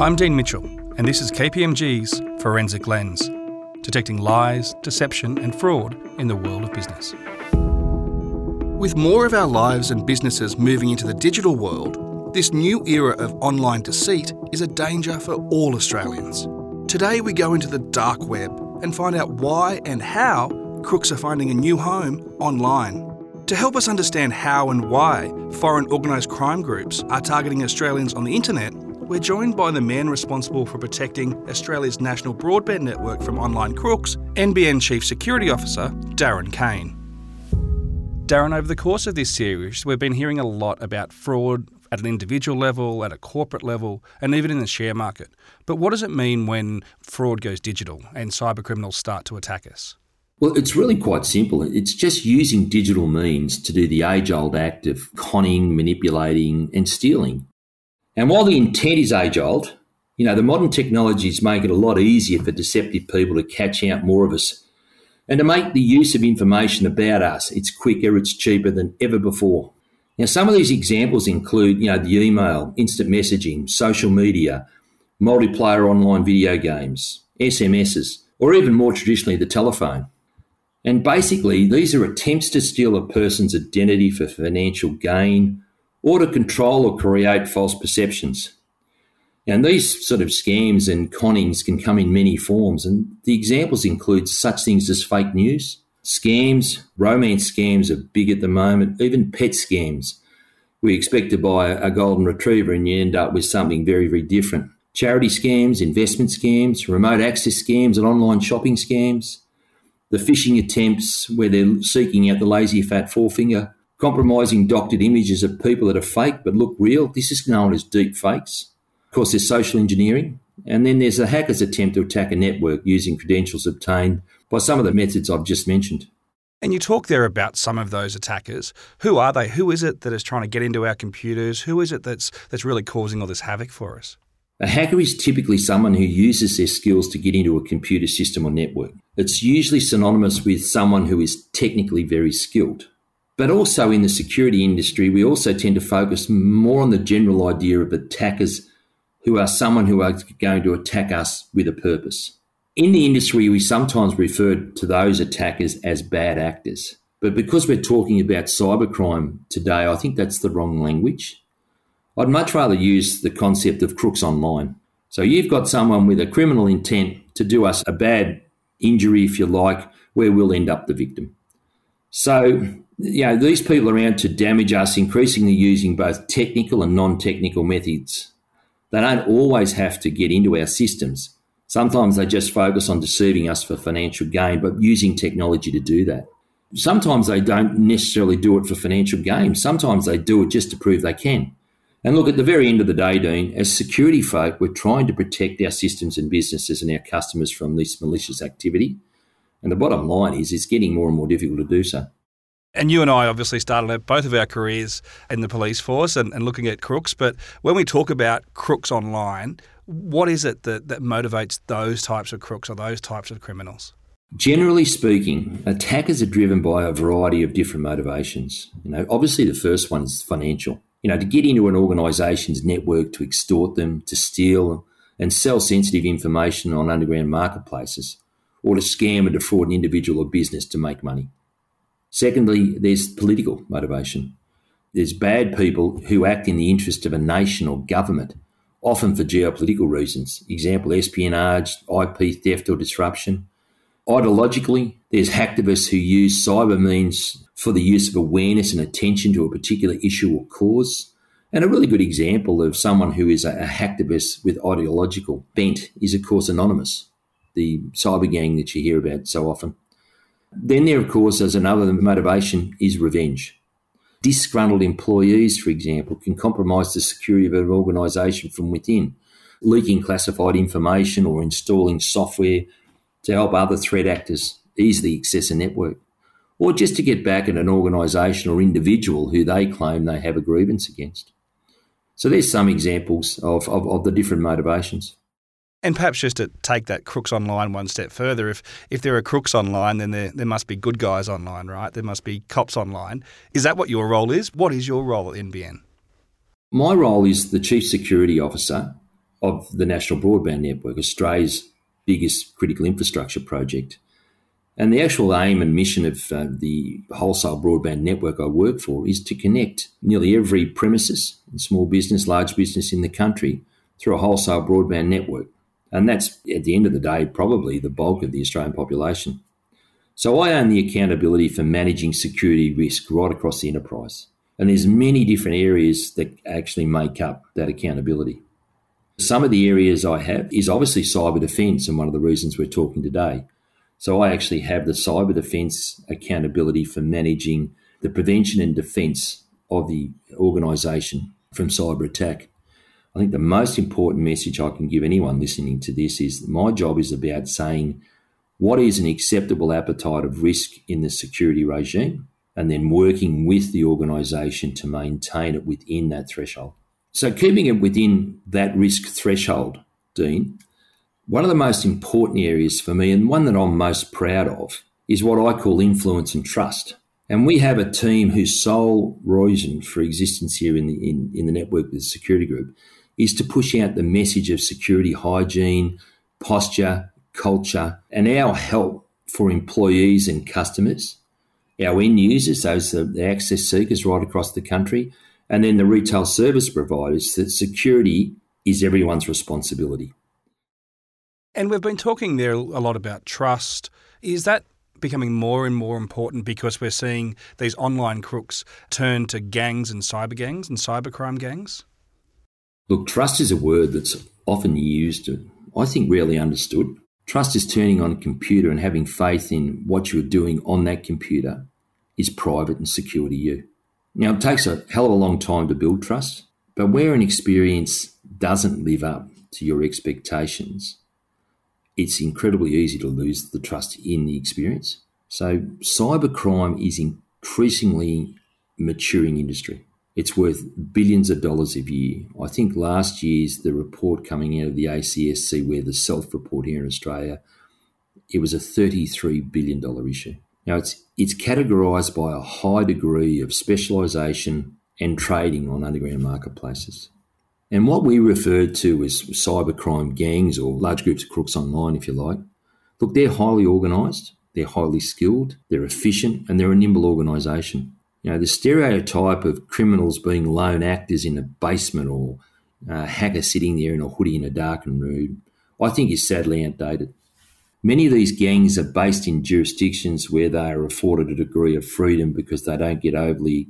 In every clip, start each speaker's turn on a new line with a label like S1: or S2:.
S1: I'm Dean Mitchell, and this is KPMG's Forensic Lens, detecting lies, deception, and fraud in the world of business. With more of our lives and businesses moving into the digital world, this new era of online deceit is a danger for all Australians. Today, we go into the dark web and find out why and how crooks are finding a new home online. To help us understand how and why foreign organised crime groups are targeting Australians on the internet, we're joined by the man responsible for protecting Australia's national broadband network from online crooks, NBN Chief Security Officer Darren Kane. Darren, over the course of this series, we've been hearing a lot about fraud at an individual level, at a corporate level, and even in the share market. But what does it mean when fraud goes digital and cybercriminals start to attack us?
S2: Well, it's really quite simple. It's just using digital means to do the age old act of conning, manipulating, and stealing. And while the intent is age old, you know, the modern technologies make it a lot easier for deceptive people to catch out more of us and to make the use of information about us. It's quicker, it's cheaper than ever before. Now, some of these examples include, you know, the email, instant messaging, social media, multiplayer online video games, SMSs, or even more traditionally, the telephone. And basically, these are attempts to steal a person's identity for financial gain or to control or create false perceptions. And these sort of scams and connings can come in many forms, and the examples include such things as fake news, scams, romance scams are big at the moment, even pet scams. We expect to buy a golden retriever and you end up with something very, very different. Charity scams, investment scams, remote access scams, and online shopping scams. The phishing attempts where they're seeking out the lazy fat forefinger compromising doctored images of people that are fake but look real. This is known as deep fakes. Of course, there's social engineering. And then there's a hacker's attempt to attack a network using credentials obtained by some of the methods I've just mentioned.
S1: And you talk there about some of those attackers. Who are they? Who is it that is trying to get into our computers? Who is it that's that's really causing all this havoc for us?
S2: A hacker is typically someone who uses their skills to get into a computer system or network. It's usually synonymous with someone who is technically very skilled. But also in the security industry, we also tend to focus more on the general idea of attackers who are someone who are going to attack us with a purpose. In the industry, we sometimes refer to those attackers as bad actors. But because we're talking about cybercrime today, I think that's the wrong language. I'd much rather use the concept of crooks online. So you've got someone with a criminal intent to do us a bad injury, if you like, where we'll end up the victim. So you know, these people are out to damage us, increasingly using both technical and non technical methods. They don't always have to get into our systems. Sometimes they just focus on deceiving us for financial gain, but using technology to do that. Sometimes they don't necessarily do it for financial gain. Sometimes they do it just to prove they can. And look, at the very end of the day, Dean, as security folk, we're trying to protect our systems and businesses and our customers from this malicious activity. And the bottom line is, it's getting more and more difficult to do so.
S1: And you and I obviously started both of our careers in the police force and, and, looking at crooks. But when we talk about crooks online, what is it that, that motivates those types of crooks or those types of criminals?
S2: Generally speaking, attackers are driven by a variety of different motivations. You know, obviously the first one is financial. You know, to get into an organisation's network to extort them, to steal and sell sensitive information on underground marketplaces, or to scam and defraud an individual or business to make money. Secondly, there's political motivation. There's bad people who act in the interest of a nation or government, often for geopolitical reasons. Example, espionage, IP theft or disruption. Ideologically, there's hacktivists who use cyber means for the use of awareness and attention to a particular issue or cause. And a really good example of someone who is a, hacktivist with ideological bent is, of course, Anonymous, the cyber gang that you hear about so often. Then there, of course, as another motivation is revenge. Disgruntled employees, for example, can compromise the security of an organisation from within, leaking classified information or installing software to help other threat actors easily access a network, or just to get back at an organisation or individual who they claim they have a grievance against. So there's some examples of, of, of the different motivations.
S1: And perhaps just to take that crooks online one step further, if if there are crooks online, then there, there must be good guys online, right? There must be cops online. Is that what your role is? What is your role at NBN?
S2: My role is the Chief Security Officer, of the National Broadband Network, Australia's biggest critical infrastructure project. And the actual aim and mission of uh, the wholesale broadband network I work for is to connect nearly every premises, small business, large business in the country through a wholesale broadband network. And that's, at the end of the day, probably the bulk of the Australian population. So I own the accountability for managing security risk right across the enterprise. And there's many different areas that actually make up that accountability. Some of the areas I have is obviously cyber defense, and one of the reasons we're talking today. So I actually have the cyber defense accountability for managing the prevention and defense of the organization from cyber attack. I think the most important message I can give anyone listening to this is my job is about saying what is an acceptable appetite of risk in the security regime and then working with the organisation to maintain it within that threshold. So, keeping it within that risk threshold, Dean, one of the most important areas for me, and one that I'm most proud of, is what I call influence and trust. And we have a team whose sole reason for existence here in the, in, in the network with the security group is to push out the message of security hygiene, posture, culture, and our help for employees and customers, our end users, those the access seekers right across the country, and then the retail service providers, that security is everyone's responsibility.
S1: And we've been talking there a lot about trust. Is that becoming more and more important because we're seeing these online crooks turn to gangs and cyber gangs and cybercrime gangs?
S2: Look, trust is a word that's often used, and I think rarely understood. Trust is turning on a computer and having faith in what you're doing on that computer is private and secure to you. Now, it takes a hell of a long time to build trust, but where an experience doesn't live up to your expectations, it's incredibly easy to lose the trust in the experience. So cybercrime is increasingly maturing industry. It's worth billions of dollars a year. I think last year's the report coming out of the ACSC, where the self report here in Australia, it was a $33 billion issue. Now it's it's categorised by a high degree of specialisation and trading on underground marketplaces. And what we refer to as cybercrime gangs or large groups of crooks online, if you like, look, they're highly organised, they're highly skilled, they're efficient, and they're a nimble organisation. You know, the stereotype of criminals being lone actors in a basement or a hacker sitting there in a hoodie in a darkened room, I think is sadly outdated. Many of these gangs are based in jurisdictions where they are afforded a degree of freedom because they don't get overly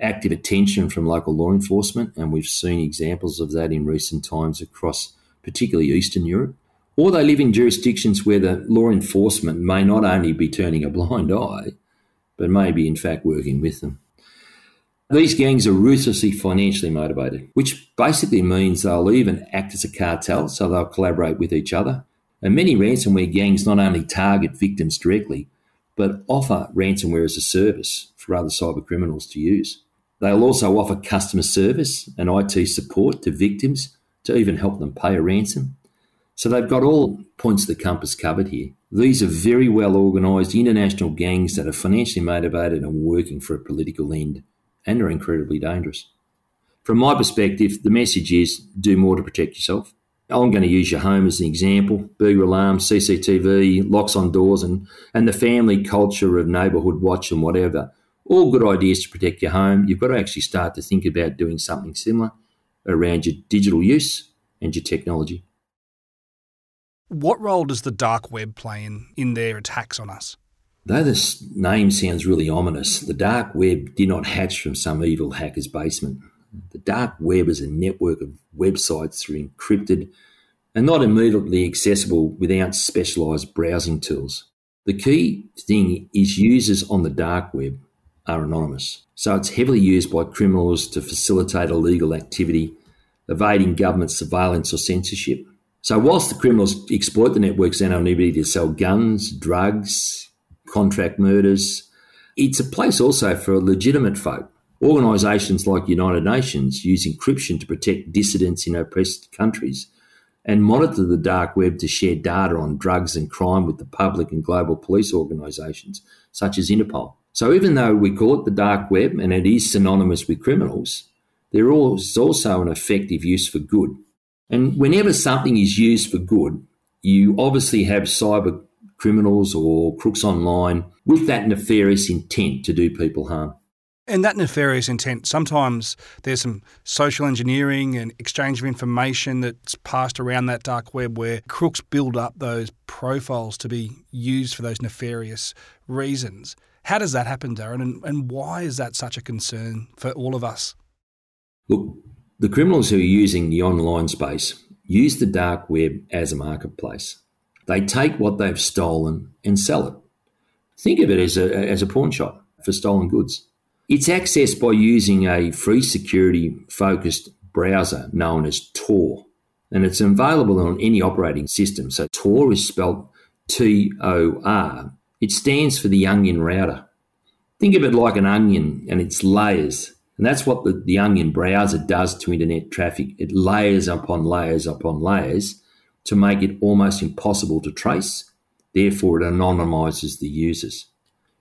S2: active attention from local law enforcement, and we've seen examples of that in recent times across particularly Eastern Europe. Or they live in jurisdictions where the law enforcement may not only be turning a blind eye, but maybe in fact working with them. These gangs are ruthlessly financially motivated, which basically means they'll even act as a cartel, so they'll collaborate with each other. And many ransomware gangs not only target victims directly, but offer ransomware as a service for other cyber criminals to use. They'll also offer customer service and IT support to victims to even help them pay a ransom. So they've got all points of the compass covered here. These are very well organised international gangs that are financially motivated and working for a political end and are incredibly dangerous. From my perspective, the message is do more to protect yourself. I'm going to use your home as an example. Burglar alarms, CCTV, locks on doors, and, and the family culture of neighbourhood watch and whatever all good ideas to protect your home. You've got to actually start to think about doing something similar around your digital use and your technology.
S1: What role does the dark web play in, in their attacks on us?
S2: Though this name sounds really ominous, the dark web did not hatch from some evil hacker's basement. The dark web is a network of websites that are encrypted and not immediately accessible without specialised browsing tools. The key thing is users on the dark web are anonymous. So it's heavily used by criminals to facilitate illegal activity, evading government surveillance or censorship. So whilst the criminals exploit the network's anonymity to sell guns, drugs, contract murders, it's a place also for legitimate folk. Organisations like United Nations use encryption to protect dissidents in oppressed countries and monitor the dark web to share data on drugs and crime with the public and global police organisations such as Interpol. So even though we call it the dark web and it is synonymous with criminals, there is also an effective use for good. And whenever something is used for good, you obviously have cyber criminals or crooks online with that nefarious intent to do people harm.
S1: And that nefarious intent, sometimes there's some social engineering and exchange of information that's passed around that dark web where crooks build up those profiles to be used for those nefarious reasons. How does that happen, Darren? And, and why is that such a concern for all of us?
S2: Look, the criminals who are using the online space use the dark web as a marketplace. They take what they've stolen and sell it. Think of it as a, as a pawn shop for stolen goods. It's accessed by using a free security focused browser known as Tor, and it's available on any operating system. So Tor is spelled T O R. It stands for the onion router. Think of it like an onion and its layers. And that's what the, the onion browser does to internet traffic. It layers upon layers upon layers to make it almost impossible to trace. Therefore, it anonymizes the users.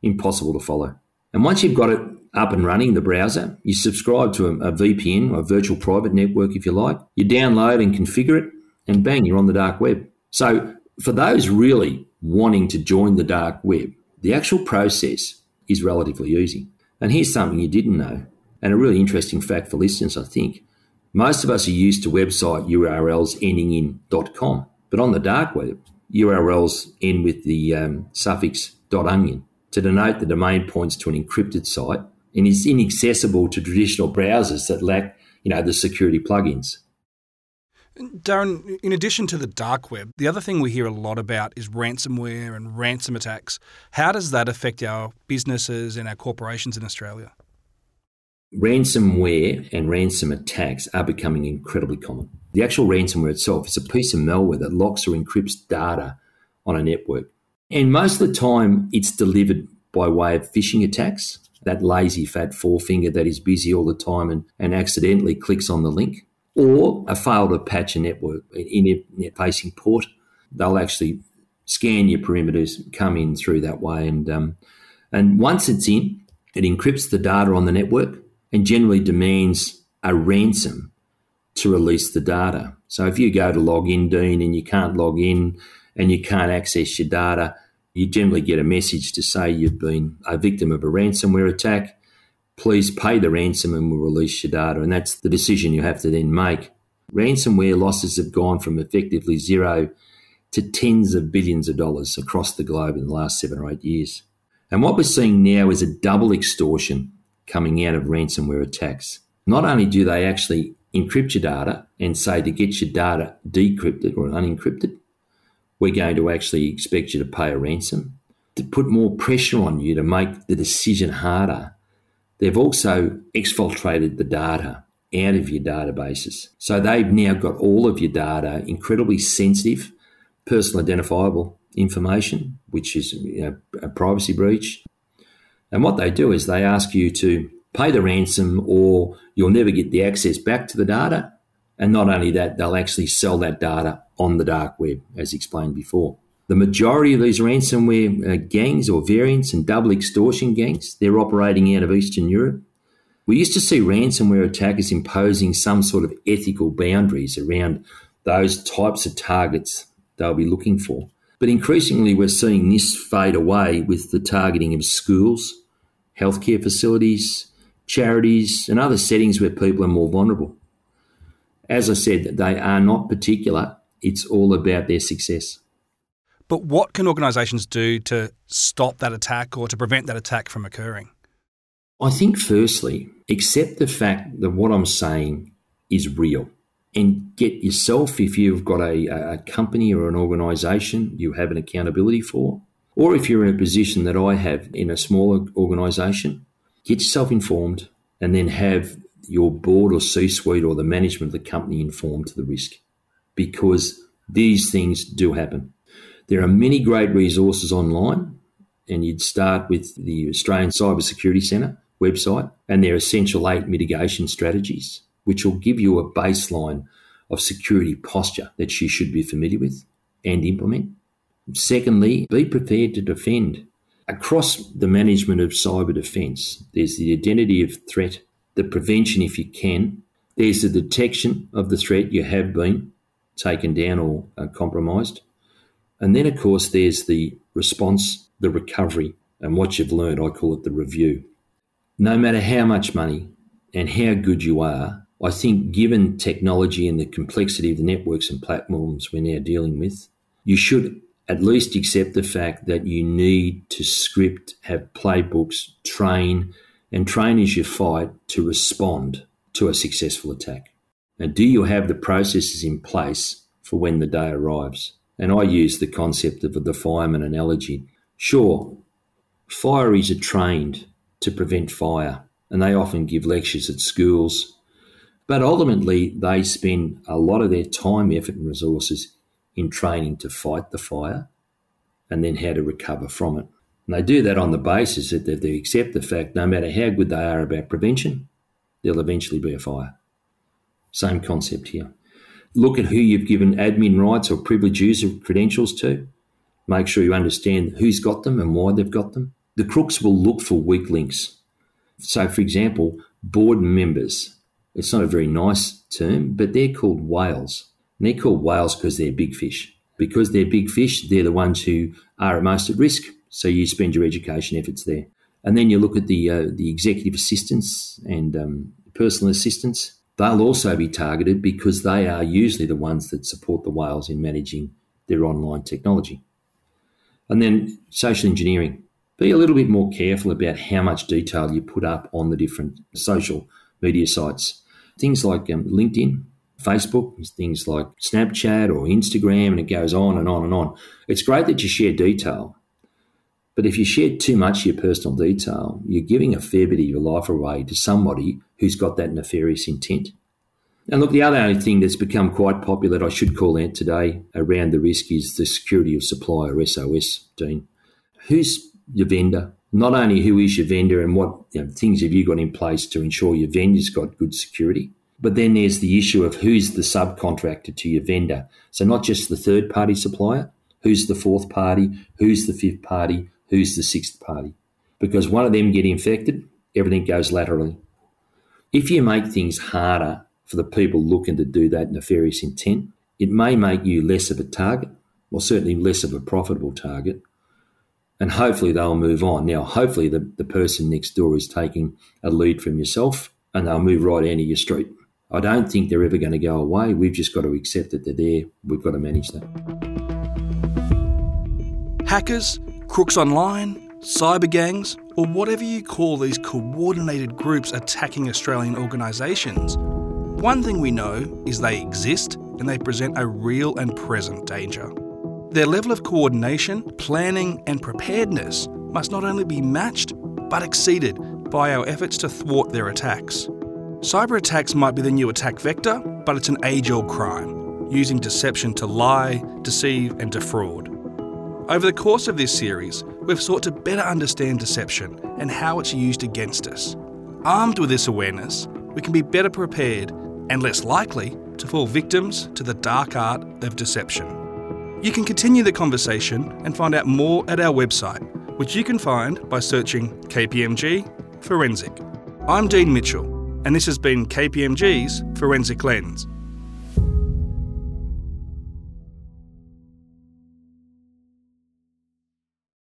S2: Impossible to follow. And once you've got it up and running, the browser, you subscribe to a, a VPN a virtual private network if you like, you download and configure it, and bang, you're on the dark web. So, for those really wanting to join the dark web, the actual process is relatively easy. And here's something you didn't know, and a really interesting fact for listeners, I think. Most of us are used to website URLs ending in .com, but on the dark web, URLs end with the um, suffix .onion to denote the domain points to an encrypted site and is inaccessible to traditional browsers that lack, you know, the security plugins.
S1: Darren, in addition to the dark web, the other thing we hear a lot about is ransomware and ransom attacks. How does that affect our businesses and our corporations in Australia?
S2: Ransomware and ransom attacks are becoming incredibly common. The actual ransomware itself is a piece of malware that locks or encrypts data on a network. And most of the time, it's delivered by way of phishing attacks that lazy fat forefinger that is busy all the time and, and accidentally clicks on the link, or a failed to patch a network in a facing port. They'll actually scan your perimeters, come in through that way, and um, and once it's in, it encrypts the data on the network and generally demands a ransom to release the data. So if you go to log in, Dean, and you can't log in and you can't access your data, you generally get a message to say you've been a victim of a ransomware attack. Please pay the ransom and we'll release your data. And that's the decision you have to then make. Ransomware losses have gone from effectively zero to tens of billions of dollars across the globe in the last seven or eight years. And what we're seeing now is a double extortion coming out of ransomware attacks. Not only do they actually encrypt your data and say to get your data decrypted or unencrypted, we're going to actually expect you to pay a ransom, to put more pressure on you to make the decision harder. They've also exfiltrated the data out of your databases. So they've now got all of your data, incredibly sensitive, personal identifiable information, which is you know, a privacy breach. And what they do is they ask you to pay the ransom or you'll never get the access back to the data. And not only that, they'll actually sell that data on the dark web, as explained before. The majority of these ransomware uh, gangs or variants and double extortion gangs, they're operating out of Eastern Europe. We used to see ransomware attackers imposing some sort of ethical boundaries around those types of targets they'll be looking for. But increasingly, we're seeing this fade away with the targeting of schools, healthcare facilities, charities, and other settings where people are more vulnerable. As I said, they are not particular it's all about their success.
S1: But what can organisations do to stop that attack or to prevent that attack from occurring?
S2: I think, firstly, accept the fact that what I'm saying is real and get yourself, if you've got a, a company or an organisation you have an accountability for, or if you're in a position that I have in a smaller organisation, get yourself informed and then have your board or C suite or the management of the company informed to the risk because these things do happen. There are many great resources online, and you'd start with the Australian Cybersecurity Centre website and their Essential 8 mitigation strategies, which will give you a baseline of security posture that you should be familiar with and implement. Secondly, be prepared to defend. Across the management of cyber defence, there's the identity of threat, the prevention if you can, there's the detection of the threat you have been, taken down or uh, compromised. And then, of course, there's the response, the recovery, and what you've learned. I call it the review. No matter how much money and how good you are, I think given technology and the complexity of the networks and platforms we're now dealing with, you should at least accept the fact that you need to script, have playbooks, train, and train as you fight to respond to a successful attack. And do you have the processes in place for when the day arrives? And I use the concept of the fireman analogy. Sure, fireys are trained to prevent fire, and they often give lectures at schools. But ultimately, they spend a lot of their time, effort, and resources in training to fight the fire and then how to recover from it. And they do that on the basis that they accept the fact no matter how good they are about prevention, there'll eventually be a fire. Same concept here. Look at who you've given admin rights or privileges or credentials to. Make sure you understand who's got them and why they've got them. The crooks will look for weak links. So, for example, board members. It's not a very nice term, but they're called whales. And they're called whales because they're big fish. Because they're big fish, they're the ones who are most at risk. So you spend your education efforts there. And then you look at the uh, the executive assistants and um, personal assistants. They'll also be targeted because they are usually the ones that support the whales in managing their online technology. And then social engineering. Be a little bit more careful about how much detail you put up on the different social media sites. Things like um, LinkedIn, Facebook, things like Snapchat or Instagram, and it goes on and on and on. It's great that you share detail, but if you share too much of your personal detail, you're giving a fair bit of your life away to somebody who's got that nefarious intent. And look, the other thing that's become quite popular that I should call out today around the risk is the security of supply or SOS, Dean. Who's your vendor? Not only who is your vendor and what you know, things have you got in place to ensure your vendor's got good security, but then there's the issue of who's the subcontractor to your vendor. So not just the third party supplier, who's the fourth party, who's the fifth party, who's the sixth party. Because one of them get infected, everything goes laterally. If you make things harder for the people looking to do that nefarious intent, it may make you less of a target, or certainly less of a profitable target. And hopefully they'll move on. Now, hopefully the, the person next door is taking a lead from yourself and they'll move right into your street. I don't think they're ever going to go away. We've just got to accept that they're there. We've got to manage that.
S1: Hackers, crooks online, cyber gangs, or whatever you call these coordinated groups attacking Australian organisations. One thing we know is they exist and they present a real and present danger. Their level of coordination, planning, and preparedness must not only be matched, but exceeded by our efforts to thwart their attacks. Cyber attacks might be the new attack vector, but it's an age old crime, using deception to lie, deceive, and defraud. Over the course of this series, we've sought to better understand deception and how it's used against us. Armed with this awareness, we can be better prepared and less likely to fall victims to the dark art of deception. You can continue the conversation and find out more at our website, which you can find by searching KPMG Forensic. I'm Dean Mitchell and this has been KPMG's Forensic Lens.